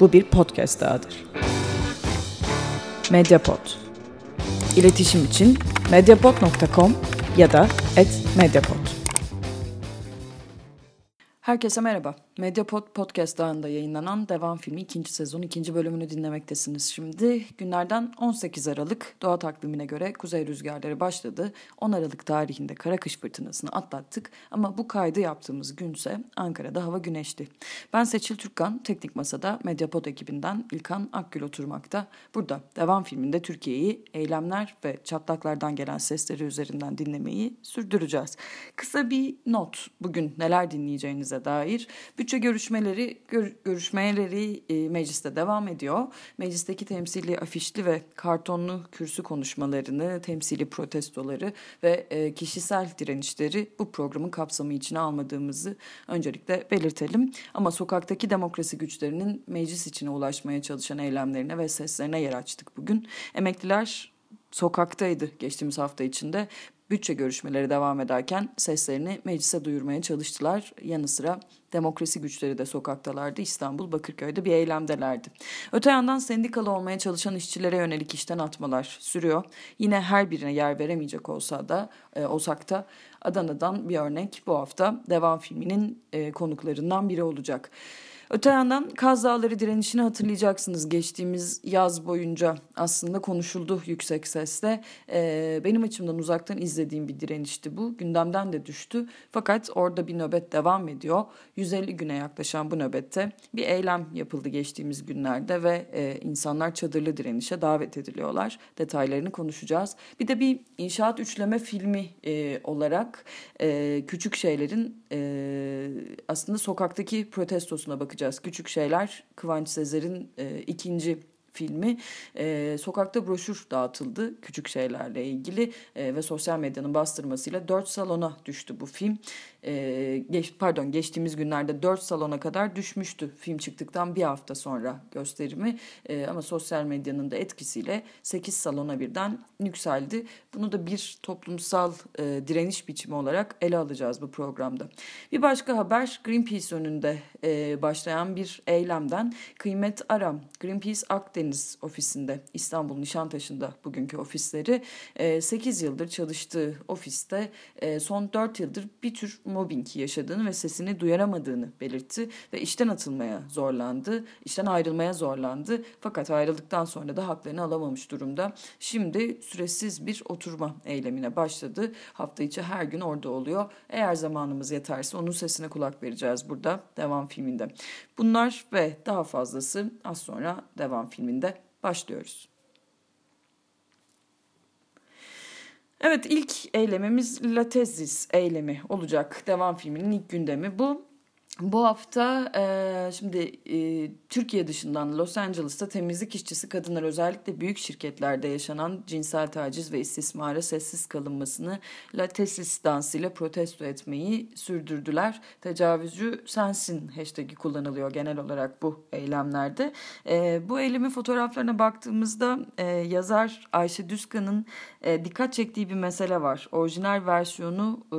bu bir podcast dahadır. Mediapod. İletişim için mediapod.com ya da @mediapod. Herkese merhaba. Mediapod Podcast ağında yayınlanan Devam filmi ikinci sezon ikinci bölümünü dinlemektesiniz şimdi. Günlerden 18 Aralık doğa takvimine göre kuzey rüzgarları başladı. 10 Aralık tarihinde kara kış fırtınasını atlattık ama bu kaydı yaptığımız günse Ankara'da hava güneşli. Ben Seçil Türkkan, Teknik Masa'da Mediapod ekibinden İlkan Akgül oturmakta. Burada Devam filminde Türkiye'yi eylemler ve çatlaklardan gelen sesleri üzerinden dinlemeyi sürdüreceğiz. Kısa bir not bugün neler dinleyeceğinize dair. Bütçe görüşmeleri gör, görüşmeleri e, mecliste devam ediyor. Meclisteki temsili afişli ve kartonlu kürsü konuşmalarını, temsili protestoları ve e, kişisel direnişleri bu programın kapsamı içine almadığımızı öncelikle belirtelim. Ama sokaktaki demokrasi güçlerinin meclis içine ulaşmaya çalışan eylemlerine ve seslerine yer açtık bugün. Emekliler sokaktaydı geçtiğimiz hafta içinde bütçe görüşmeleri devam ederken seslerini meclise duyurmaya çalıştılar. Yanı sıra demokrasi güçleri de sokaktalardı. İstanbul Bakırköy'de bir eylemdelerdi. Öte yandan sendikalı olmaya çalışan işçilere yönelik işten atmalar sürüyor. Yine her birine yer veremeyecek olsa da e, olsak da Adana'dan bir örnek bu hafta Devam filminin e, konuklarından biri olacak. Öte yandan Kaz Dağları direnişini hatırlayacaksınız. Geçtiğimiz yaz boyunca aslında konuşuldu yüksek sesle. Ee, benim açımdan uzaktan izlediğim bir direnişti bu. Gündemden de düştü. Fakat orada bir nöbet devam ediyor. 150 güne yaklaşan bu nöbette bir eylem yapıldı geçtiğimiz günlerde ve e, insanlar çadırlı direnişe davet ediliyorlar. Detaylarını konuşacağız. Bir de bir inşaat üçleme filmi e, olarak e, küçük şeylerin e, aslında sokaktaki protestosuna bakacağız. Küçük şeyler Kıvanç Sezer'in e, ikinci filmi e, sokakta broşür dağıtıldı küçük şeylerle ilgili e, ve sosyal medyanın bastırmasıyla dört salona düştü bu film e, geç, pardon geçtiğimiz günlerde 4 salona kadar düşmüştü film çıktıktan bir hafta sonra gösterimi e, ama sosyal medyanın da etkisiyle 8 salona birden yükseldi. Bunu da bir toplumsal e, direniş biçimi olarak ele alacağız bu programda. Bir başka haber Greenpeace önünde e, başlayan bir eylemden Kıymet Aram Greenpeace Akdeniz ofisinde İstanbul Nişantaşı'nda bugünkü ofisleri e, 8 yıldır çalıştığı ofiste e, son 4 yıldır bir tür mobbing yaşadığını ve sesini duyaramadığını belirtti ve işten atılmaya zorlandı, işten ayrılmaya zorlandı. Fakat ayrıldıktan sonra da haklarını alamamış durumda. Şimdi süresiz bir oturma eylemine başladı. Hafta içi her gün orada oluyor. Eğer zamanımız yeterse onun sesine kulak vereceğiz burada devam filminde. Bunlar ve daha fazlası az sonra devam filminde başlıyoruz. Evet ilk eylemimiz Latezis eylemi olacak. Devam filminin ilk gündemi bu. Bu hafta e, şimdi e, Türkiye dışından Los Angeles'ta temizlik işçisi kadınlar özellikle büyük şirketlerde yaşanan cinsel taciz ve istismara sessiz kalınmasını La Tesis dansıyla protesto etmeyi sürdürdüler. Tecavüzcü sensin hashtag'i kullanılıyor genel olarak bu eylemlerde. E, bu eylemin fotoğraflarına baktığımızda e, yazar Ayşe Düzkan'ın e, dikkat çektiği bir mesele var. Orijinal versiyonu e,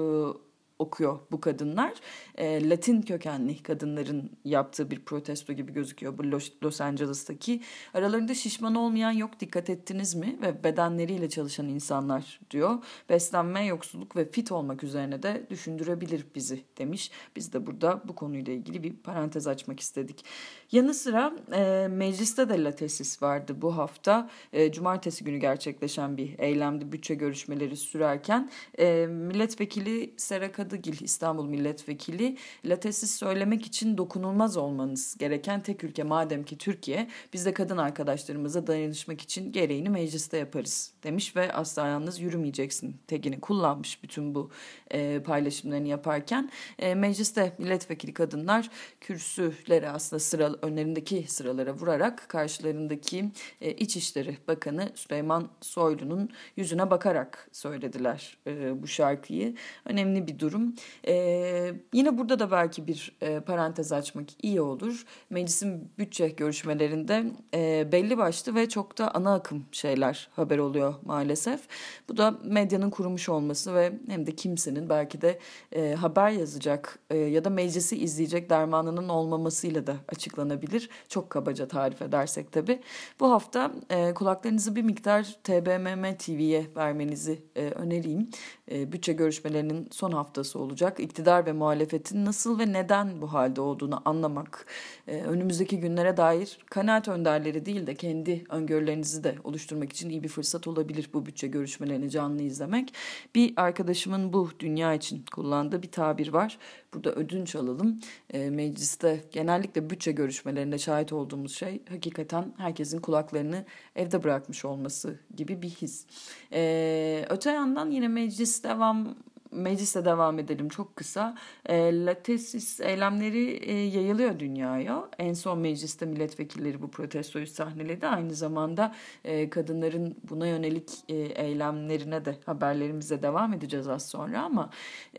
okuyor bu kadınlar. E, Latin kökenli kadınların yaptığı bir protesto gibi gözüküyor bu Los, Los Angeles'taki. Aralarında şişman olmayan yok dikkat ettiniz mi? Ve bedenleriyle çalışan insanlar diyor. Beslenme, yoksulluk ve fit olmak üzerine de düşündürebilir bizi demiş. Biz de burada bu konuyla ilgili bir parantez açmak istedik. Yanı sıra e, mecliste de latesis vardı bu hafta. E, cumartesi günü gerçekleşen bir eylemdi bütçe görüşmeleri sürerken. E, milletvekili Sera Kadıgil İstanbul milletvekili latesis söylemek için dokunulmaz olmanız gereken tek ülke madem ki Türkiye biz de kadın arkadaşlarımıza dayanışmak için gereğini mecliste yaparız demiş ve asla yalnız yürümeyeceksin tegini kullanmış bütün bu e, paylaşımlarını yaparken. E, mecliste milletvekili kadınlar kürsülere aslında sıra önlerindeki sıralara vurarak karşılarındaki e, İçişleri Bakanı Süleyman Soylu'nun yüzüne bakarak söylediler e, bu şarkıyı. Önemli bir durum diyorum. Ee, yine burada da belki bir e, parantez açmak iyi olur. Meclisin bütçe görüşmelerinde e, belli başlı ve çok da ana akım şeyler haber oluyor maalesef. Bu da medyanın kurumuş olması ve hem de kimsenin belki de e, haber yazacak e, ya da meclisi izleyecek dermanının olmamasıyla da açıklanabilir. Çok kabaca tarif edersek tabii. Bu hafta e, kulaklarınızı bir miktar TBMM TV'ye vermenizi e, önereyim. E, bütçe görüşmelerinin son haftası olacak. İktidar ve muhalefetin nasıl ve neden bu halde olduğunu anlamak, e, önümüzdeki günlere dair kanaat önderleri değil de kendi öngörülerinizi de oluşturmak için iyi bir fırsat olabilir bu bütçe görüşmelerini canlı izlemek. Bir arkadaşımın bu dünya için kullandığı bir tabir var. Burada ödünç alalım. E, mecliste genellikle bütçe görüşmelerinde şahit olduğumuz şey hakikaten herkesin kulaklarını evde bırakmış olması gibi bir his. E, öte yandan yine meclis devam mecliste devam edelim çok kısa. E, Latesis eylemleri e, yayılıyor dünyaya. En son mecliste milletvekilleri bu protestoyu sahneledi. Aynı zamanda e, kadınların buna yönelik e, eylemlerine de haberlerimize devam edeceğiz az sonra ama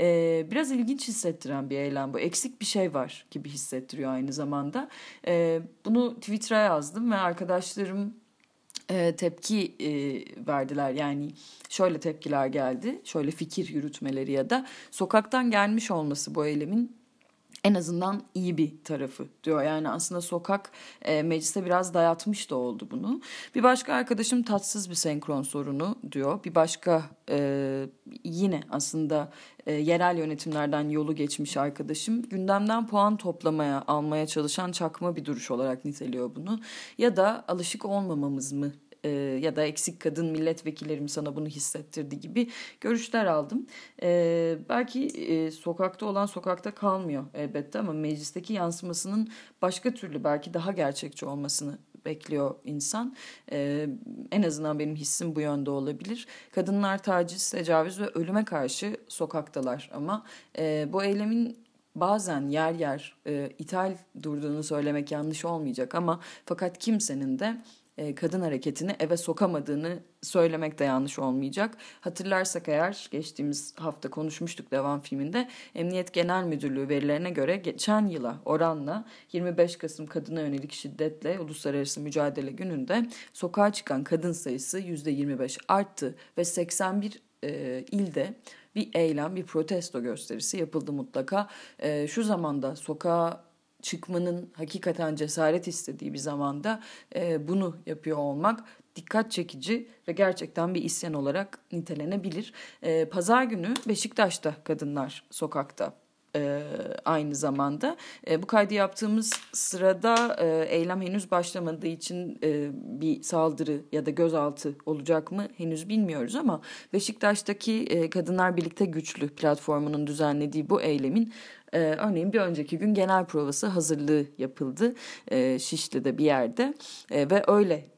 e, biraz ilginç hissettiren bir eylem bu. Eksik bir şey var gibi hissettiriyor aynı zamanda. E, bunu Twitter'a yazdım ve arkadaşlarım e, tepki e, verdiler. Yani şöyle tepkiler geldi, şöyle fikir yürütmeleri ya da sokaktan gelmiş olması bu eylemin en azından iyi bir tarafı diyor. Yani aslında sokak e, mecliste biraz dayatmış da oldu bunu. Bir başka arkadaşım tatsız bir senkron sorunu diyor. Bir başka e, yine aslında e, yerel yönetimlerden yolu geçmiş arkadaşım gündemden puan toplamaya almaya çalışan çakma bir duruş olarak niteliyor bunu. Ya da alışık olmamamız mı e, ya da eksik kadın milletvekillerim sana bunu hissettirdi gibi görüşler aldım. E, belki e, sokakta olan sokakta kalmıyor elbette ama meclisteki yansımasının başka türlü belki daha gerçekçi olmasını bekliyor insan. Ee, en azından benim hissim bu yönde olabilir. Kadınlar taciz, tecavüz ve ölüme karşı sokaktalar ama e, bu eylemin bazen yer yer e, ithal durduğunu söylemek yanlış olmayacak ama fakat kimsenin de e, kadın hareketini eve sokamadığını söylemek de yanlış olmayacak. Hatırlarsak eğer geçtiğimiz hafta konuşmuştuk devam filminde Emniyet Genel Müdürlüğü verilerine göre geçen yıla oranla 25 Kasım kadına yönelik şiddetle uluslararası mücadele gününde sokağa çıkan kadın sayısı %25 arttı ve 81 e, ilde bir eylem, bir protesto gösterisi yapıldı mutlaka. E, şu zamanda sokağa çıkmanın hakikaten cesaret istediği bir zamanda e, bunu yapıyor olmak dikkat çekici ve gerçekten bir isyan olarak nitelenebilir. E, Pazar günü Beşiktaş'ta kadınlar sokakta e, aynı zamanda. E, bu kaydı yaptığımız sırada e, eylem henüz başlamadığı için e, bir saldırı ya da gözaltı olacak mı henüz bilmiyoruz ama Beşiktaş'taki e, Kadınlar Birlikte Güçlü platformunun düzenlediği bu eylemin e, örneğin bir önceki gün genel provası hazırlığı yapıldı e, Şişli'de bir yerde. E, ve öyle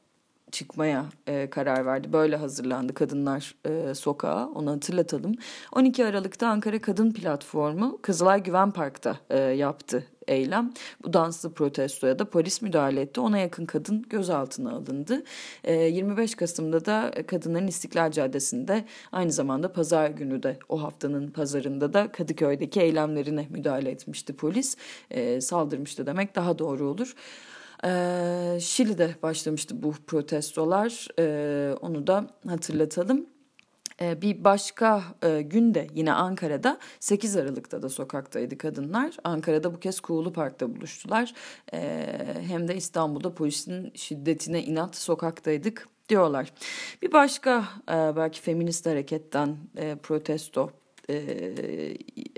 çıkmaya e, karar verdi. Böyle hazırlandı kadınlar e, sokağa onu hatırlatalım. 12 Aralık'ta Ankara Kadın Platformu Kızılay Güven Park'ta e, yaptı eylem. Bu danslı protestoya da polis müdahale etti. Ona yakın kadın gözaltına alındı. 25 Kasım'da da Kadınların İstiklal Caddesi'nde aynı zamanda pazar günü de o haftanın pazarında da Kadıköy'deki eylemlerine müdahale etmişti polis. Saldırmıştı demek daha doğru olur. Ee, Şili'de başlamıştı bu protestolar. Ee, onu da hatırlatalım. Ee, bir başka e, günde yine Ankara'da 8 Aralık'ta da sokaktaydı kadınlar. Ankara'da bu kez Kuğulu Park'ta buluştular. Hem de İstanbul'da polisin şiddetine inat sokaktaydık diyorlar. Bir başka e, belki feminist hareketten e, protesto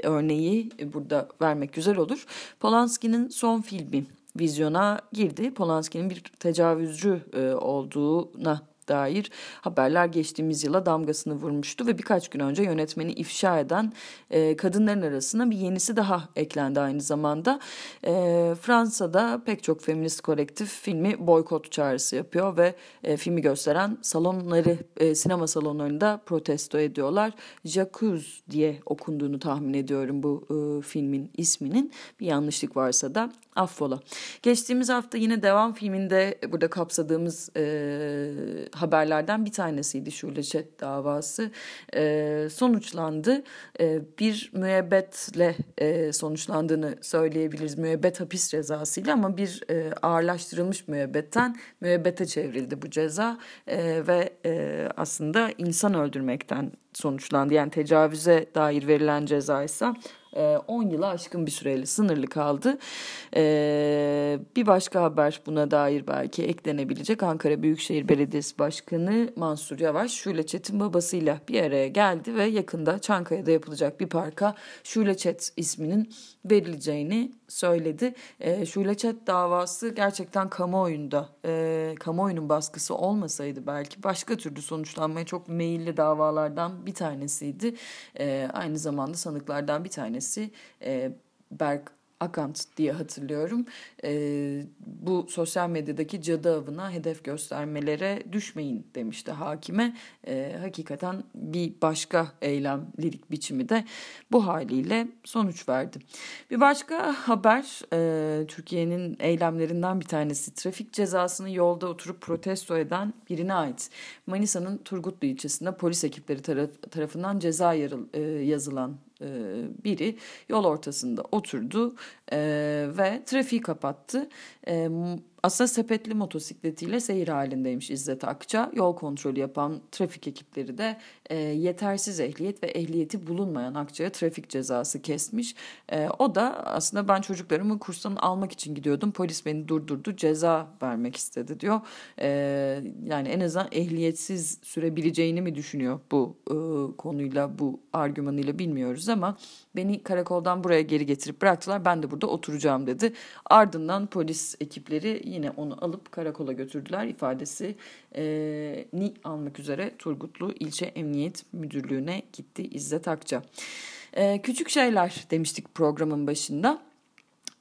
örneği burada vermek güzel olur. Polanski'nin son filmi vizyona girdi. Polanski'nin bir tecavüzcü e, olduğuna dair haberler geçtiğimiz yıla damgasını vurmuştu ve birkaç gün önce yönetmeni ifşa eden e, kadınların arasına bir yenisi daha eklendi aynı zamanda. E, Fransa'da pek çok feminist kolektif filmi boykot çağrısı yapıyor ve e, filmi gösteren salonları, e, sinema salonlarında protesto ediyorlar. Jacuz diye okunduğunu tahmin ediyorum bu e, filmin isminin. Bir yanlışlık varsa da affola. Geçtiğimiz hafta yine devam filminde burada kapsadığımız e, haberlerden bir tanesiydi Şule Çet davası. E, sonuçlandı. E, bir müebbetle e, sonuçlandığını söyleyebiliriz. Müebbet hapis cezasıyla ama bir e, ağırlaştırılmış müebbetten müebbete çevrildi bu ceza. E, ve e, aslında insan öldürmekten sonuçlandı. Yani tecavüze dair verilen ceza ise 10 yıla aşkın bir süreyle sınırlı kaldı. E, bir başka haber buna dair belki eklenebilecek Ankara Büyükşehir Belediyesi Başkanı Mansur Yavaş Şule Çet'in babasıyla bir araya geldi ve yakında Çankaya'da yapılacak bir parka Şule Çet isminin verileceğini söyledi. E, Şule Çet davası gerçekten kamuoyunda, e, kamuoyunun baskısı olmasaydı belki başka türlü sonuçlanmaya çok meyilli davalardan bir tanesiydi. Aynı zamanda sanıklardan bir tanesi e, Berk Akant diye hatırlıyorum. E, bu sosyal medyadaki cadı avına hedef göstermelere düşmeyin demişti hakime. E, hakikaten bir başka eylem lirik biçimi de bu haliyle sonuç verdi. Bir başka haber e, Türkiye'nin eylemlerinden bir tanesi trafik cezasını yolda oturup protesto eden birine ait. Manisa'nın Turgutlu ilçesinde polis ekipleri taraf, tarafından ceza yarıl, e, yazılan biri yol ortasında oturdu e, ve trafiği kapattı. E, aslında sepetli motosikletiyle seyir halindeymiş İzzet Akça. Yol kontrolü yapan trafik ekipleri de e, yetersiz ehliyet ve ehliyeti bulunmayan Akça'ya trafik cezası kesmiş. E, o da aslında ben çocuklarımı kurstan almak için gidiyordum. Polis beni durdurdu ceza vermek istedi diyor. E, yani en azından ehliyetsiz sürebileceğini mi düşünüyor bu e, konuyla bu argümanıyla bilmiyoruz ama beni karakoldan buraya geri getirip bıraktılar. Ben de burada oturacağım dedi. Ardından polis ekipleri yine onu alıp karakola götürdüler. ifadesi e, ni almak üzere Turgutlu İlçe Emniyet Müdürlüğü'ne gitti İzzet Akça. E, küçük şeyler demiştik programın başında.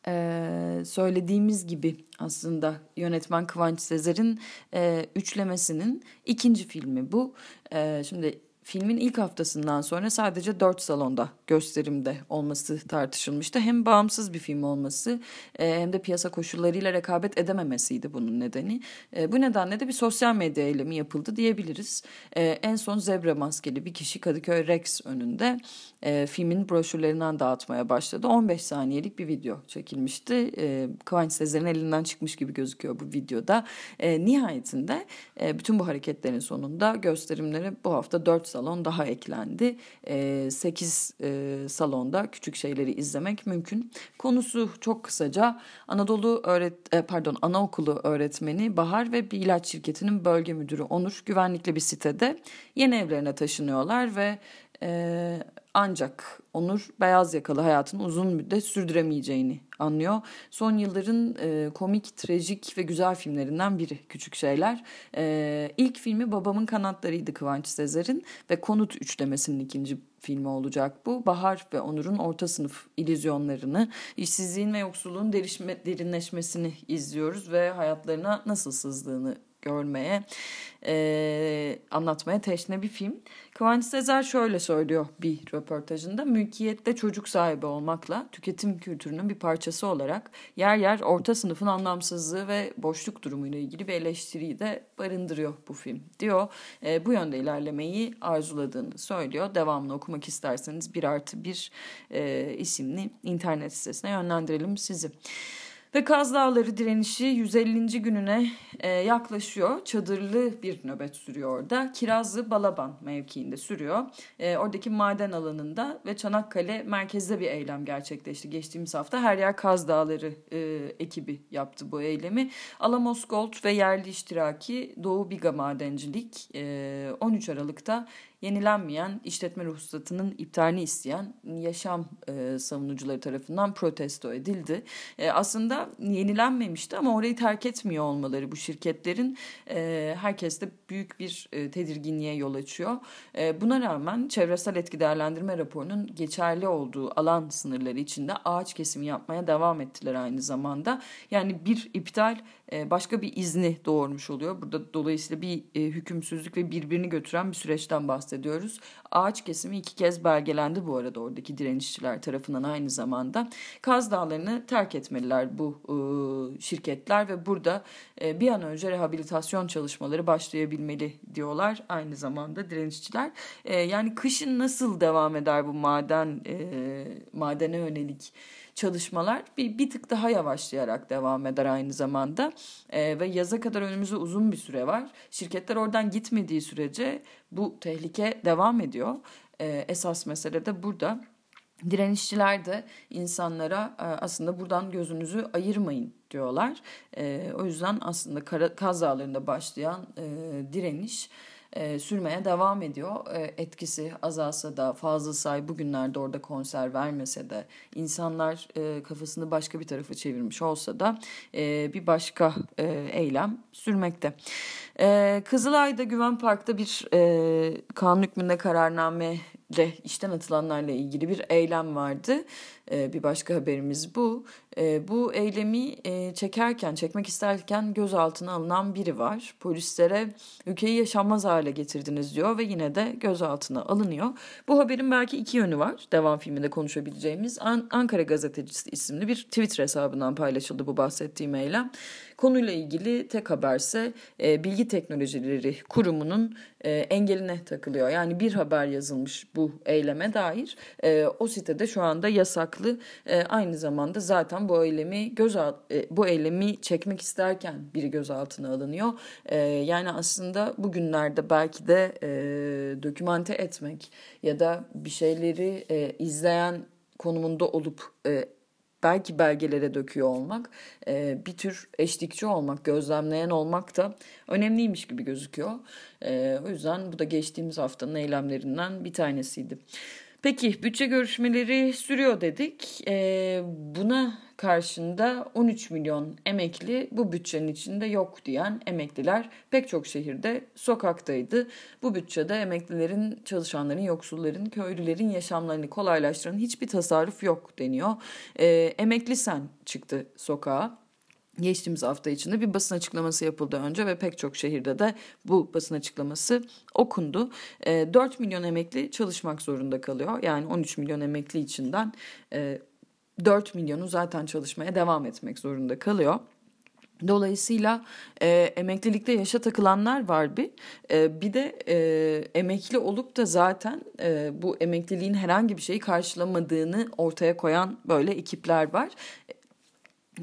Ee, söylediğimiz gibi aslında yönetmen Kıvanç Sezer'in e, üçlemesinin ikinci filmi bu. E, şimdi filmin ilk haftasından sonra sadece dört salonda gösterimde olması tartışılmıştı. Hem bağımsız bir film olması e, hem de piyasa koşullarıyla rekabet edememesiydi bunun nedeni. E, bu nedenle de bir sosyal medya eylemi yapıldı diyebiliriz. E, en son zebra maskeli bir kişi Kadıköy Rex önünde filmin broşürlerinden dağıtmaya başladı. 15 saniyelik bir video çekilmişti. Kıvanç Sezer'in elinden çıkmış gibi gözüküyor bu videoda. Nihayetinde bütün bu hareketlerin sonunda gösterimlere bu hafta 4 salon daha eklendi. 8 salonda küçük şeyleri izlemek mümkün. Konusu çok kısaca Anadolu öğret e, pardon anaokulu öğretmeni Bahar ve bir ilaç şirketinin bölge müdürü Onur güvenlikli bir sitede yeni evlerine taşınıyorlar ve e, ancak Onur beyaz yakalı hayatını uzun müddet sürdüremeyeceğini anlıyor. Son yılların e, komik, trajik ve güzel filmlerinden biri Küçük Şeyler. E, ilk filmi Babamın Kanatlarıydı Kıvanç Sezer'in ve Konut üçlemesinin ikinci filmi olacak bu. Bahar ve Onur'un orta sınıf ilizyonlarını, işsizliğin ve yoksulluğun derişme, derinleşmesini izliyoruz ve hayatlarına nasıl sızdığını görmeye, e, anlatmaya teşne bir film. Kıvanç Sezer şöyle söylüyor bir röportajında. Mülkiyette çocuk sahibi olmakla tüketim kültürünün bir parçası olarak yer yer orta sınıfın anlamsızlığı ve boşluk durumuyla ilgili bir eleştiriyi de barındırıyor bu film diyor. E, bu yönde ilerlemeyi arzuladığını söylüyor. Devamlı okumak isterseniz bir artı bir e, isimli internet sitesine yönlendirelim sizi. Ve Kaz Dağları direnişi 150. gününe e, yaklaşıyor. Çadırlı bir nöbet sürüyor orada. Kirazlı Balaban mevkiinde sürüyor. E, oradaki maden alanında ve Çanakkale merkezde bir eylem gerçekleşti. Geçtiğimiz hafta her yer Kaz Dağları e, ekibi yaptı bu eylemi. Alamos Gold ve yerli iştiraki Doğu Biga Madencilik e, 13 Aralık'ta yenilenmeyen işletme ruhsatının iptalini isteyen yaşam e, savunucuları tarafından protesto edildi. E, aslında yenilenmemişti ama orayı terk etmiyor olmaları bu şirketlerin e, herkeste büyük bir e, tedirginliğe yol açıyor. E, buna rağmen çevresel etki değerlendirme raporunun geçerli olduğu alan sınırları içinde ağaç kesimi yapmaya devam ettiler aynı zamanda. Yani bir iptal başka bir izni doğurmuş oluyor. Burada dolayısıyla bir e, hükümsüzlük ve birbirini götüren bir süreçten bahsediyoruz. Ağaç kesimi iki kez belgelendi bu arada oradaki direnişçiler tarafından aynı zamanda. Kaz Dağları'nı terk etmeliler bu e, şirketler ve burada e, bir an önce rehabilitasyon çalışmaları başlayabilmeli diyorlar aynı zamanda direnişçiler. E, yani kışın nasıl devam eder bu maden e, madene yönelik çalışmalar bir, bir tık daha yavaşlayarak devam eder aynı zamanda. E, ve yaza kadar önümüzde uzun bir süre var. Şirketler oradan gitmediği sürece bu tehlike devam ediyor. E, esas mesele de burada. Direnişçiler de insanlara e, aslında buradan gözünüzü ayırmayın diyorlar. E, o yüzden aslında Kaz Dağları'nda başlayan e, direniş e, sürmeye devam ediyor. E, etkisi azalsa da fazla say bugünlerde orada konser vermese de insanlar e, kafasını başka bir tarafa çevirmiş olsa da e, bir başka e, eylem sürmekte. E, Kızılay'da Güven Park'ta bir e, kanun hükmünde kararname de işten atılanlarla ilgili bir eylem vardı. Ee, bir başka haberimiz bu. Ee, bu eylemi e, çekerken, çekmek isterken gözaltına alınan biri var. Polislere ülkeyi yaşanmaz hale getirdiniz diyor ve yine de gözaltına alınıyor. Bu haberin belki iki yönü var. Devam filminde konuşabileceğimiz Ankara Gazetecisi isimli bir Twitter hesabından paylaşıldı bu bahsettiğim eylem. Konuyla ilgili tek haberse e, Bilgi Teknolojileri Kurumu'nun e, engeline takılıyor. Yani bir haber yazılmış bu eyleme dair. E, o sitede şu anda yasaklı. E, aynı zamanda zaten bu eylemi göz e, bu eylemi çekmek isterken biri gözaltına alınıyor. E, yani aslında bugünlerde belki de e, dokümante etmek ya da bir şeyleri e, izleyen konumunda olup belki belgelere döküyor olmak, bir tür eşlikçi olmak, gözlemleyen olmak da önemliymiş gibi gözüküyor. O yüzden bu da geçtiğimiz haftanın eylemlerinden bir tanesiydi. Peki bütçe görüşmeleri sürüyor dedik. E, buna karşında 13 milyon emekli bu bütçenin içinde yok diyen emekliler pek çok şehirde sokaktaydı. Bu bütçede emeklilerin, çalışanların, yoksulların, köylülerin yaşamlarını kolaylaştıran hiçbir tasarruf yok deniyor. E, emekli sen çıktı sokağa geçtiğimiz hafta içinde bir basın açıklaması yapıldı önce ve pek çok şehirde de bu basın açıklaması okundu. E, ee, 4 milyon emekli çalışmak zorunda kalıyor. Yani 13 milyon emekli içinden e, 4 milyonu zaten çalışmaya devam etmek zorunda kalıyor. Dolayısıyla e, emeklilikte yaşa takılanlar var bir. E, bir de e, emekli olup da zaten e, bu emekliliğin herhangi bir şeyi karşılamadığını ortaya koyan böyle ekipler var.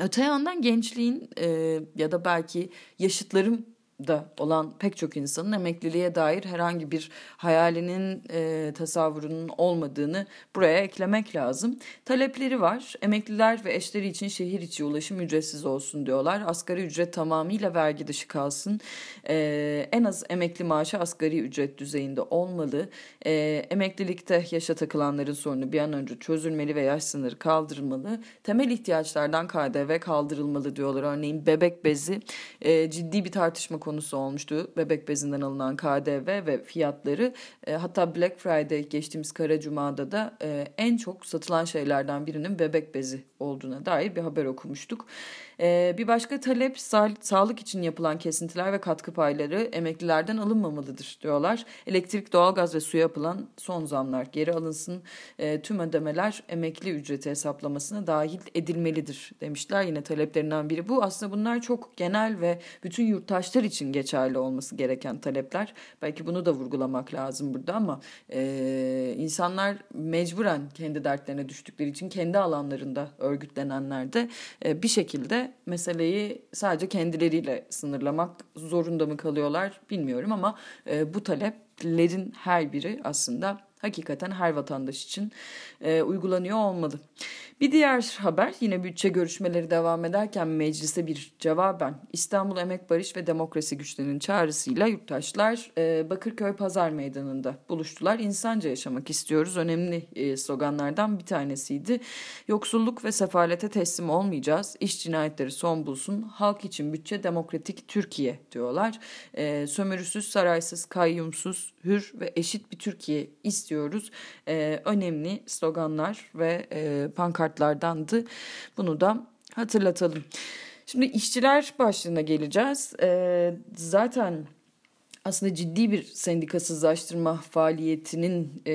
Öte yandan gençliğin e, ya da belki yaşıtlarım da olan pek çok insanın emekliliğe dair herhangi bir hayalinin, e, tasavvurunun olmadığını buraya eklemek lazım. Talepleri var. Emekliler ve eşleri için şehir içi ulaşım ücretsiz olsun diyorlar. Asgari ücret tamamıyla vergi dışı kalsın. E, en az emekli maaşı asgari ücret düzeyinde olmalı. E, emeklilikte yaşa takılanların sorunu bir an önce çözülmeli ve yaş sınırı kaldırılmalı. Temel ihtiyaçlardan KDV kaldırılmalı diyorlar. Örneğin bebek bezi e, ciddi bir tartışma konusu olmuştu. Bebek bezinden alınan KDV ve fiyatları e, hatta Black Friday geçtiğimiz Kara Cuma'da da e, en çok satılan şeylerden birinin bebek bezi olduğuna dair bir haber okumuştuk. E, bir başka talep sa sağlık için yapılan kesintiler ve katkı payları emeklilerden alınmamalıdır diyorlar. Elektrik, doğalgaz ve suya yapılan son zamlar geri alınsın. E, tüm ödemeler emekli ücreti hesaplamasına dahil edilmelidir demişler. Yine taleplerinden biri bu. Aslında bunlar çok genel ve bütün yurttaşlar için geçerli olması gereken talepler. Belki bunu da vurgulamak lazım burada ama e, insanlar mecburen kendi dertlerine düştükleri için kendi alanlarında örgütlenenler de bir şekilde meseleyi sadece kendileriyle sınırlamak zorunda mı kalıyorlar bilmiyorum ama e, bu taleplerin her biri aslında hakikaten her vatandaş için e, uygulanıyor olmalı. Bir diğer haber yine bütçe görüşmeleri devam ederken meclise bir cevaben İstanbul Emek Barış ve Demokrasi Güçlerinin çağrısıyla yurttaşlar e, Bakırköy Pazar Meydanı'nda buluştular. İnsanca yaşamak istiyoruz önemli e, sloganlardan bir tanesiydi. Yoksulluk ve sefalete teslim olmayacağız. İş cinayetleri son bulsun. Halk için bütçe demokratik Türkiye diyorlar. E, sömürüsüz, saraysız, kayyumsuz, hür ve eşit bir Türkiye istiyoruz. E, önemli sloganlar ve e, pankartlardandı. Bunu da hatırlatalım. Şimdi işçiler başlığına geleceğiz. E, zaten aslında ciddi bir sendikasızlaştırma faaliyetinin e,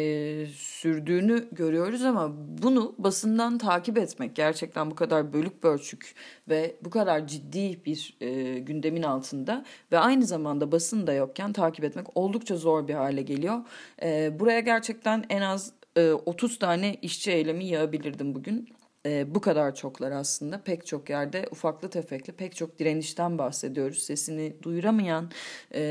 sürdüğünü görüyoruz ama bunu basından takip etmek gerçekten bu kadar bölük bölçük ve bu kadar ciddi bir e, gündemin altında ve aynı zamanda basın da yokken takip etmek oldukça zor bir hale geliyor. E, buraya gerçekten en az 30 tane işçi eylemi yağabilirdim bugün e, bu kadar çoklar aslında pek çok yerde ufaklı tefekli pek çok direnişten bahsediyoruz. Sesini duyuramayan e,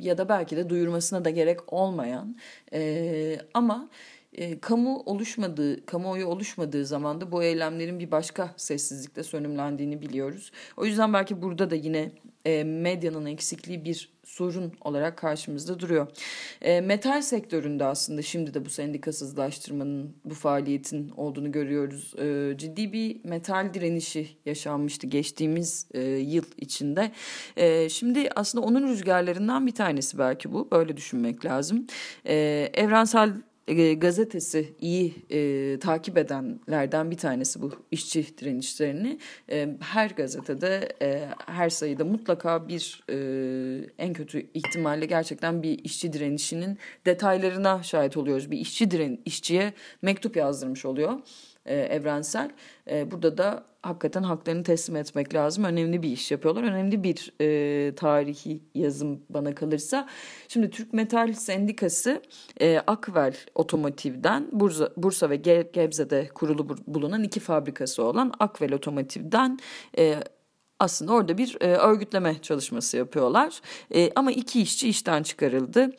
ya da belki de duyurmasına da gerek olmayan e, ama e, kamu oluşmadığı, kamuoyu oluşmadığı zaman da bu eylemlerin bir başka sessizlikte sönümlendiğini biliyoruz. O yüzden belki burada da yine e, medyanın eksikliği bir sorun olarak karşımızda duruyor. E, metal sektöründe aslında şimdi de bu sendikasızlaştırmanın, bu faaliyetin olduğunu görüyoruz. E, ciddi bir metal direnişi yaşanmıştı geçtiğimiz e, yıl içinde. E, şimdi aslında onun rüzgarlarından bir tanesi belki bu. Böyle düşünmek lazım. E, evrensel e, gazetesi iyi e, takip edenlerden bir tanesi bu işçi direnişlerini. E, her gazetede e, her sayıda mutlaka bir e, en kötü ihtimalle gerçekten bir işçi direnişinin detaylarına şahit oluyoruz. Bir işçi diren işçiye mektup yazdırmış oluyor e, evrensel. E, burada da hakikaten haklarını teslim etmek lazım. Önemli bir iş yapıyorlar. Önemli bir e, tarihi yazım bana kalırsa. Şimdi Türk Metal Sendikası e, Akvel Otomotiv'den Bursa, Bursa ve Gebze'de kurulu bulunan iki fabrikası olan Akvel Otomotiv'den e, aslında orada bir e, örgütleme çalışması yapıyorlar. E, ama iki işçi işten çıkarıldı.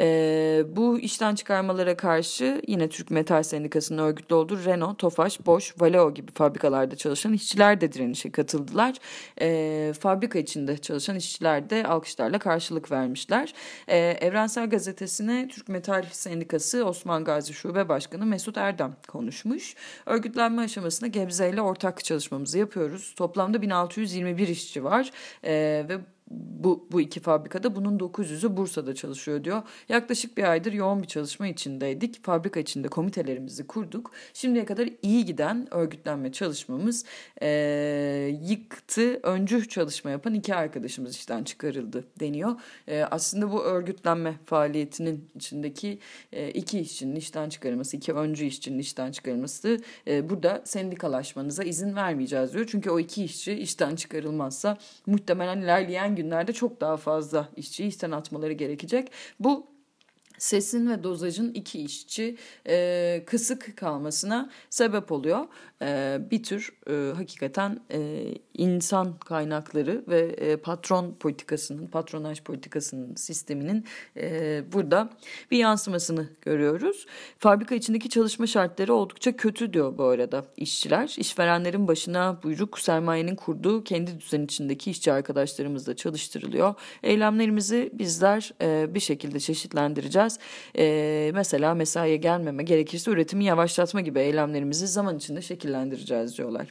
E, bu işten çıkarmalara karşı yine Türk Metal Sendikası'nın örgütlü olduğu Renault, Tofaş, Bosch, Valeo gibi fabrikalarda çalışan işçiler de direnişe katıldılar. E, fabrika içinde çalışan işçiler de alkışlarla karşılık vermişler. E, Evrensel Gazetesi'ne Türk Metal Sendikası Osman Gazi Şube Başkanı Mesut Erdem konuşmuş. Örgütlenme aşamasında Gebze ile ortak çalışmamızı yapıyoruz. Toplamda 1620 21 işçi var e, ve bu, bu iki fabrikada bunun 900'ü Bursa'da çalışıyor diyor. Yaklaşık bir aydır yoğun bir çalışma içindeydik. Fabrika içinde komitelerimizi kurduk. Şimdiye kadar iyi giden örgütlenme çalışmamız e, yıktı. Öncü çalışma yapan iki arkadaşımız işten çıkarıldı deniyor. E, aslında bu örgütlenme faaliyetinin içindeki e, iki işçinin işten çıkarılması, iki öncü işçinin işten çıkarılması e, burada sendikalaşmanıza izin vermeyeceğiz diyor. Çünkü o iki işçi işten çıkarılmazsa muhtemelen ilerleyen günlerde çok daha fazla işçi işten atmaları gerekecek. Bu sesin ve dozajın iki işçi e, kısık kalmasına sebep oluyor. E, bir tür e, hakikaten e, insan kaynakları ve e, patron politikasının, patronaj politikasının sisteminin burada bir yansımasını görüyoruz. Fabrika içindeki çalışma şartları oldukça kötü diyor bu arada işçiler. İşverenlerin başına buyruk sermayenin kurduğu kendi düzen içindeki işçi arkadaşlarımızla çalıştırılıyor. Eylemlerimizi bizler bir şekilde çeşitlendireceğiz. Mesela mesaiye gelmeme gerekirse üretimi yavaşlatma gibi eylemlerimizi zaman içinde şekillendireceğiz diyorlar.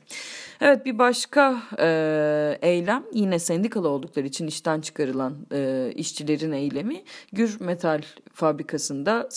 Evet bir başka e, eylem yine sendikalı oldukları için işten çıkarılan e, işçilerin eylemi Gür Metal Fabrikası'nda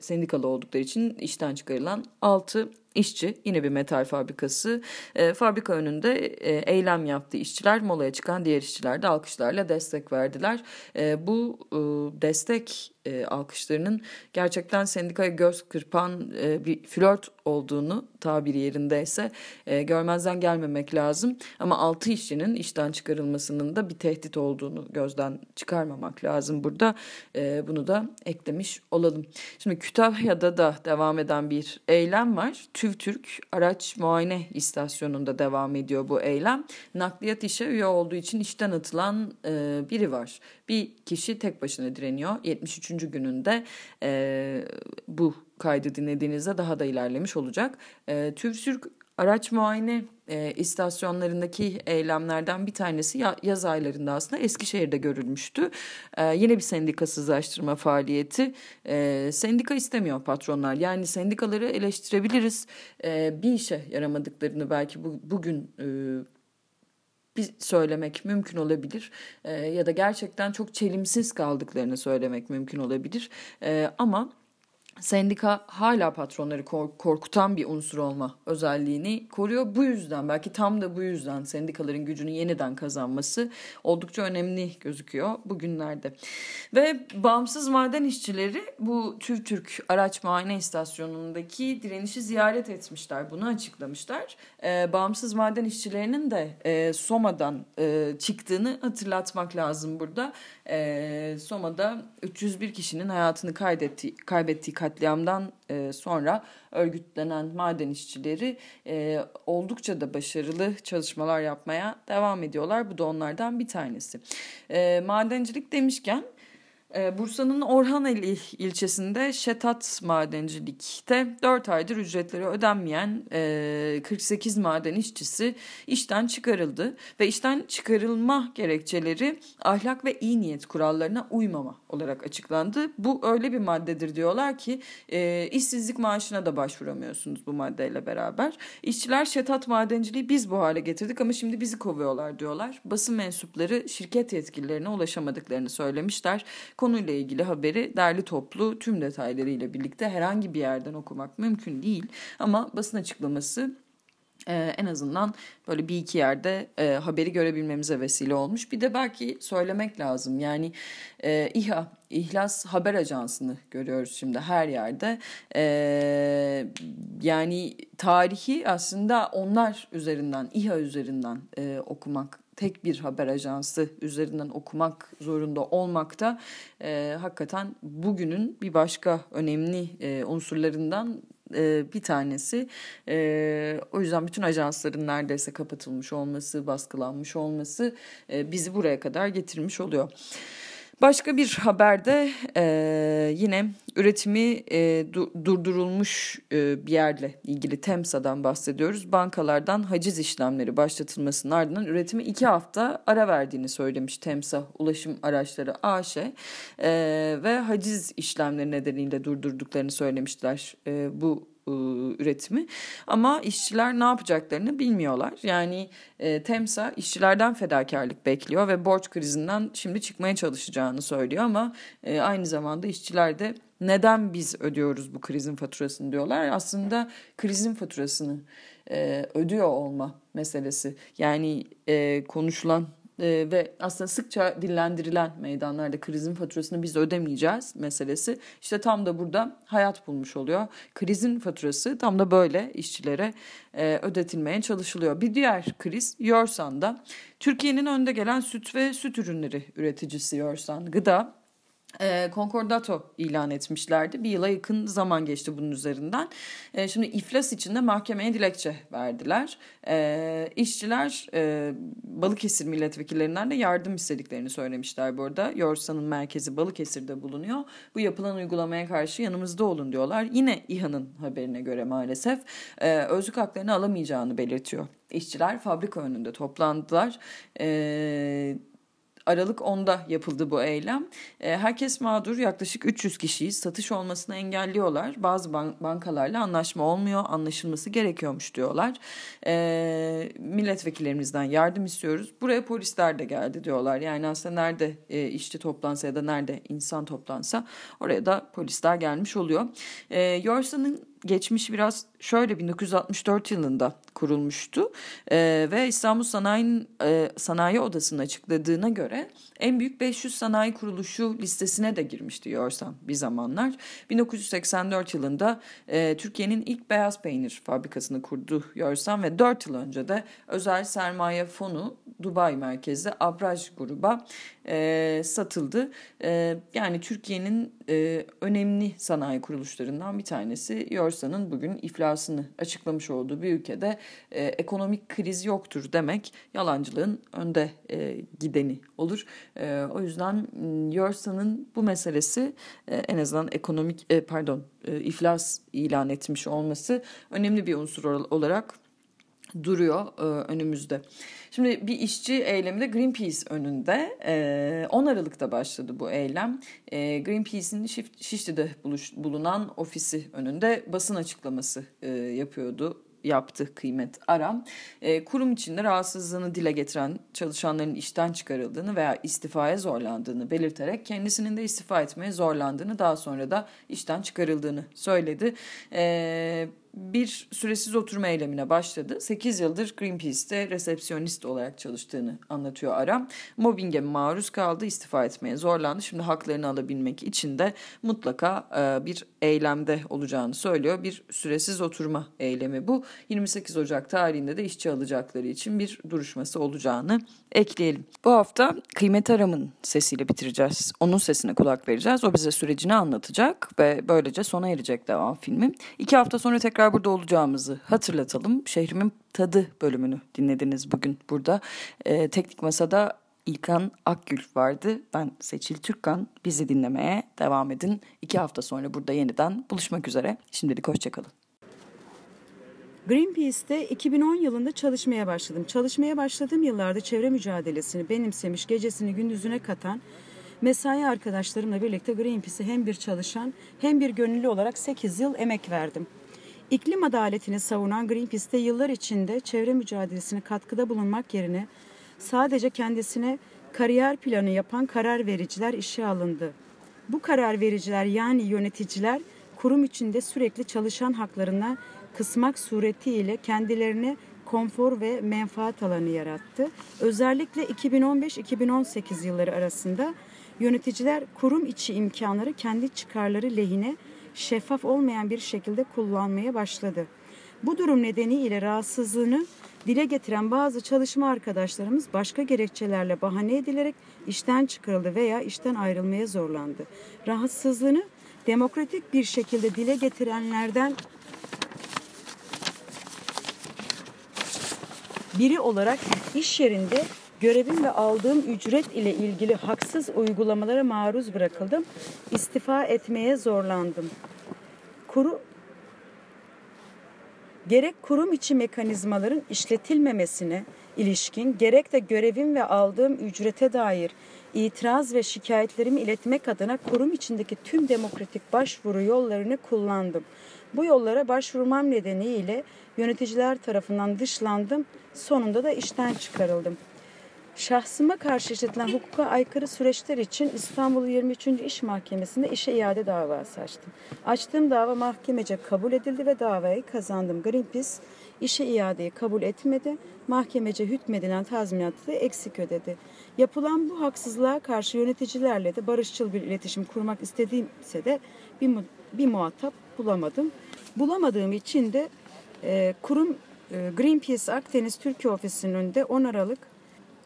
sendikalı oldukları için işten çıkarılan 6 işçi yine bir metal fabrikası e, fabrika önünde e, eylem yaptı işçiler molaya çıkan diğer işçiler de alkışlarla destek verdiler. E, bu e, destek e, alkışlarının gerçekten sendikaya göz kırpan e, bir flört olduğunu tabiri yerindeyse e, görmezden gelmemek lazım. Ama altı işçinin işten çıkarılmasının da bir tehdit olduğunu gözden çıkarmamak lazım burada. E, bunu da eklemiş olalım. Şimdi Kütahya'da da devam eden bir eylem var. TÜVTÜRK araç muayene istasyonunda devam ediyor bu eylem. Nakliyat işe üye olduğu için işten atılan e, biri var. Bir kişi tek başına direniyor. 73. gününde e, bu kaydı dinlediğinizde daha da ilerlemiş olacak. E, TÜVTÜRK araç muayene e, istasyonlarındaki eylemlerden bir tanesi ya, yaz aylarında aslında Eskişehir'de görülmüştü. E, yine bir sendikasızlaştırma faaliyeti. E, sendika istemiyor patronlar. Yani sendikaları eleştirebiliriz. E, bir işe yaramadıklarını belki bu, bugün e, bir söylemek mümkün olabilir e, ya da gerçekten çok çelimsiz kaldıklarını söylemek mümkün olabilir e, ama sendika hala patronları korkutan bir unsur olma özelliğini koruyor. Bu yüzden belki tam da bu yüzden sendikaların gücünü yeniden kazanması oldukça önemli gözüküyor bugünlerde. Ve bağımsız maden işçileri bu TÜVTÜRK araç muayene istasyonundaki direnişi ziyaret etmişler. Bunu açıklamışlar. Ee, bağımsız maden işçilerinin de e, Soma'dan e, çıktığını hatırlatmak lazım burada. E, Soma'da 301 kişinin hayatını kaybettiği, kaybettiği katliamdan e, sonra örgütlenen maden işçileri e, oldukça da başarılı çalışmalar yapmaya devam ediyorlar. Bu da onlardan bir tanesi. E, madencilik demişken Bursa'nın Orhaneli ilçesinde Şetat Madencilik'te 4 aydır ücretleri ödenmeyen 48 e, maden işçisi işten çıkarıldı ve işten çıkarılma gerekçeleri ahlak ve iyi niyet kurallarına uymama olarak açıklandı. Bu öyle bir maddedir diyorlar ki e, işsizlik maaşına da başvuramıyorsunuz bu maddeyle beraber. İşçiler Şetat Madenciliği biz bu hale getirdik ama şimdi bizi kovuyorlar diyorlar. Basın mensupları şirket yetkililerine ulaşamadıklarını söylemişler konuyla ilgili haberi derli toplu tüm detaylarıyla birlikte herhangi bir yerden okumak mümkün değil. Ama basın açıklaması ee, en azından böyle bir iki yerde e, haberi görebilmemize vesile olmuş. Bir de belki söylemek lazım yani e, İHA, İhlas Haber Ajansı'nı görüyoruz şimdi her yerde. E, yani tarihi aslında onlar üzerinden, İHA üzerinden e, okumak tek bir haber ajansı üzerinden okumak zorunda olmakta e, hakikaten bugünün bir başka önemli e, unsurlarından e, bir tanesi. E, o yüzden bütün ajansların neredeyse kapatılmış olması, baskılanmış olması e, bizi buraya kadar getirmiş oluyor. Başka bir haberde e, yine üretimi e, du, durdurulmuş e, bir yerle ilgili TEMSA'dan bahsediyoruz. Bankalardan haciz işlemleri başlatılmasının ardından üretimi iki hafta ara verdiğini söylemiş TEMSA Ulaşım Araçları AŞ e, ve haciz işlemleri nedeniyle durdurduklarını söylemişler e, bu üretimi. Ama işçiler ne yapacaklarını bilmiyorlar. Yani e, TEMSA işçilerden fedakarlık bekliyor ve borç krizinden şimdi çıkmaya çalışacağını söylüyor ama e, aynı zamanda işçiler de neden biz ödüyoruz bu krizin faturasını diyorlar. Aslında krizin faturasını e, ödüyor olma meselesi. Yani e, konuşulan e, ve aslında sıkça dillendirilen meydanlarda krizin faturasını biz ödemeyeceğiz meselesi işte tam da burada hayat bulmuş oluyor. Krizin faturası tam da böyle işçilere e, ödetilmeye çalışılıyor. Bir diğer kriz Yorsan'da Türkiye'nin önde gelen süt ve süt ürünleri üreticisi Yorsan Gıda e, Concordato ilan etmişlerdi. Bir yıla yakın zaman geçti bunun üzerinden. E, şimdi iflas içinde mahkemeye dilekçe verdiler. E, işçiler e, Balıkesir milletvekillerinden de yardım istediklerini söylemişler bu arada. Yorsa'nın merkezi Balıkesir'de bulunuyor. Bu yapılan uygulamaya karşı yanımızda olun diyorlar. Yine İHA'nın haberine göre maalesef e, özlük haklarını alamayacağını belirtiyor. İşçiler fabrika önünde toplandılar. E, Aralık 10'da yapıldı bu eylem. E, herkes mağdur yaklaşık 300 kişiyiz. Satış olmasını engelliyorlar. Bazı bank bankalarla anlaşma olmuyor. Anlaşılması gerekiyormuş diyorlar. E, milletvekillerimizden yardım istiyoruz. Buraya polisler de geldi diyorlar. Yani aslında nerede e, işçi toplansa ya da nerede insan toplansa oraya da polisler gelmiş oluyor. E, Yorsa'nın geçmiş biraz şöyle 1964 yılında kurulmuştu e, ve İstanbul Sanayi, e, Sanayi Odası'nın açıkladığına göre en büyük 500 sanayi kuruluşu listesine de girmişti Yorsan bir zamanlar. 1984 yılında e, Türkiye'nin ilk beyaz peynir fabrikasını kurdu Yorsan ve 4 yıl önce de özel sermaye fonu Dubai merkezli Abraj gruba e, satıldı. E, yani Türkiye'nin e, önemli sanayi kuruluşlarından bir tanesi Yorsa'nın bugün iflasını açıklamış olduğu bir ülkede e, ekonomik kriz yoktur demek yalancılığın önde e, gideni olur. E, o yüzden Yorsa'nın bu meselesi e, en azından ekonomik e, pardon e, iflas ilan etmiş olması önemli bir unsur olarak duruyor e, önümüzde. Şimdi bir işçi eylemi de Greenpeace önünde. E, 10 Aralık'ta başladı bu eylem. E, Greenpeace'in Şişli'de buluş, bulunan ofisi önünde basın açıklaması e, yapıyordu yaptı Kıymet Aram. E, kurum içinde rahatsızlığını dile getiren çalışanların işten çıkarıldığını veya istifaya zorlandığını belirterek kendisinin de istifa etmeye zorlandığını daha sonra da işten çıkarıldığını söyledi. E, bir süresiz oturma eylemine başladı. 8 yıldır Greenpeace'te resepsiyonist olarak çalıştığını anlatıyor Aram. Mobbinge maruz kaldı, istifa etmeye zorlandı. Şimdi haklarını alabilmek için de mutlaka e, bir eylemde olacağını söylüyor. Bir süresiz oturma eylemi bu. 28 Ocak tarihinde de işçi alacakları için bir duruşması olacağını ekleyelim. Bu hafta Kıymet Aram'ın sesiyle bitireceğiz. Onun sesine kulak vereceğiz. O bize sürecini anlatacak ve böylece sona erecek devam filmi. İki hafta sonra tekrar burada olacağımızı hatırlatalım. Şehrimin Tadı bölümünü dinlediniz bugün burada. Ee, Teknik Masa'da İlkan Akgül vardı. Ben Seçil Türkkan. Bizi dinlemeye devam edin. İki hafta sonra burada yeniden buluşmak üzere. Şimdilik hoşçakalın. Greenpeace'te 2010 yılında çalışmaya başladım. Çalışmaya başladığım yıllarda çevre mücadelesini benimsemiş, gecesini gündüzüne katan mesai arkadaşlarımla birlikte Greenpeace'e hem bir çalışan hem bir gönüllü olarak 8 yıl emek verdim. İklim adaletini savunan Greenpeace'te yıllar içinde çevre mücadelesine katkıda bulunmak yerine sadece kendisine kariyer planı yapan karar vericiler işe alındı. Bu karar vericiler yani yöneticiler kurum içinde sürekli çalışan haklarından kısmak suretiyle kendilerine konfor ve menfaat alanı yarattı. Özellikle 2015-2018 yılları arasında yöneticiler kurum içi imkanları kendi çıkarları lehine şeffaf olmayan bir şekilde kullanmaya başladı. Bu durum nedeniyle rahatsızlığını dile getiren bazı çalışma arkadaşlarımız başka gerekçelerle bahane edilerek işten çıkarıldı veya işten ayrılmaya zorlandı. Rahatsızlığını demokratik bir şekilde dile getirenlerden biri olarak iş yerinde görevim ve aldığım ücret ile ilgili haksız uygulamalara maruz bırakıldım. İstifa etmeye zorlandım. Kuru gerek kurum içi mekanizmaların işletilmemesine ilişkin gerek de görevim ve aldığım ücrete dair itiraz ve şikayetlerimi iletmek adına kurum içindeki tüm demokratik başvuru yollarını kullandım. Bu yollara başvurmam nedeniyle yöneticiler tarafından dışlandım. Sonunda da işten çıkarıldım. Şahsıma karşı işletilen hukuka aykırı süreçler için İstanbul 23. İş Mahkemesi'nde işe iade davası açtım. Açtığım dava mahkemece kabul edildi ve davayı kazandım. Greenpeace işe iadeyi kabul etmedi. Mahkemece hükmedilen tazminatı eksik ödedi. Yapılan bu haksızlığa karşı yöneticilerle de barışçıl bir iletişim kurmak istediğimse de bir, bir muhatap bulamadım. Bulamadığım için de e, kurum Greenpeace Akdeniz Türkiye Ofisi'nin önünde 10 Aralık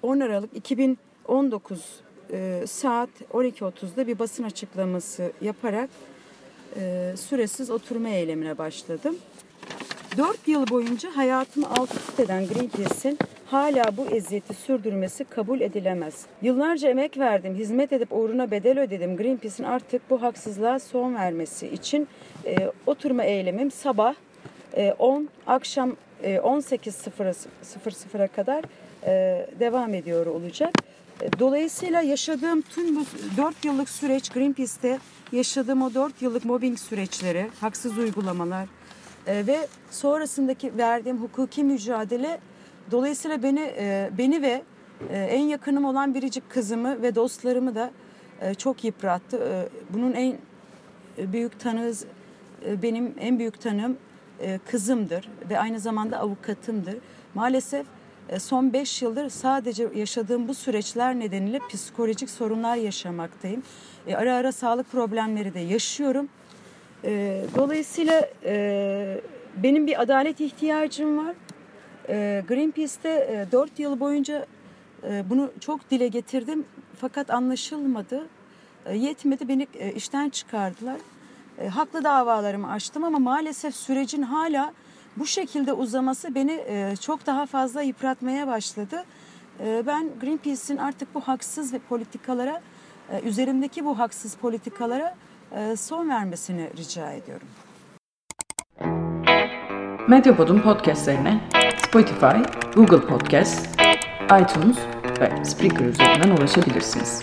10 Aralık 2019 e, saat 12.30'da bir basın açıklaması yaparak e, süresiz oturma eylemine başladım. 4 yıl boyunca hayatımı alt üst eden Greenpeace'in hala bu eziyeti sürdürmesi kabul edilemez. Yıllarca emek verdim, hizmet edip uğruna bedel ödedim. Greenpeace'in artık bu haksızlığa son vermesi için e, oturma eylemim sabah e, 10, akşam 18.00'a kadar e, devam ediyor olacak. E, dolayısıyla yaşadığım tüm bu 4 yıllık süreç Greenpeace'te yaşadığım o 4 yıllık mobbing süreçleri, haksız uygulamalar e, ve sonrasındaki verdiğim hukuki mücadele dolayısıyla beni beni ve en yakınım olan biricik kızımı ve dostlarımı da çok yıprattı. Bunun en büyük tanığı benim en büyük tanım kızımdır ve aynı zamanda avukatımdır. Maalesef e, son 5 yıldır sadece yaşadığım bu süreçler nedeniyle psikolojik sorunlar yaşamaktayım. E, ara ara sağlık problemleri de yaşıyorum. E, dolayısıyla benim bir adalet ihtiyacım var. Greenpeace'te 4 yıl boyunca bunu çok dile getirdim fakat anlaşılmadı. Yetmedi beni işten çıkardılar. Haklı davalarımı açtım ama maalesef sürecin hala bu şekilde uzaması beni e, çok daha fazla yıpratmaya başladı. E, ben Greenpeace'in artık bu haksız ve politikalara, e, üzerimdeki bu haksız politikalara e, son vermesini rica ediyorum. Medyapod'un podcastlerine Spotify, Google Podcast, iTunes ve Spreaker üzerinden ulaşabilirsiniz.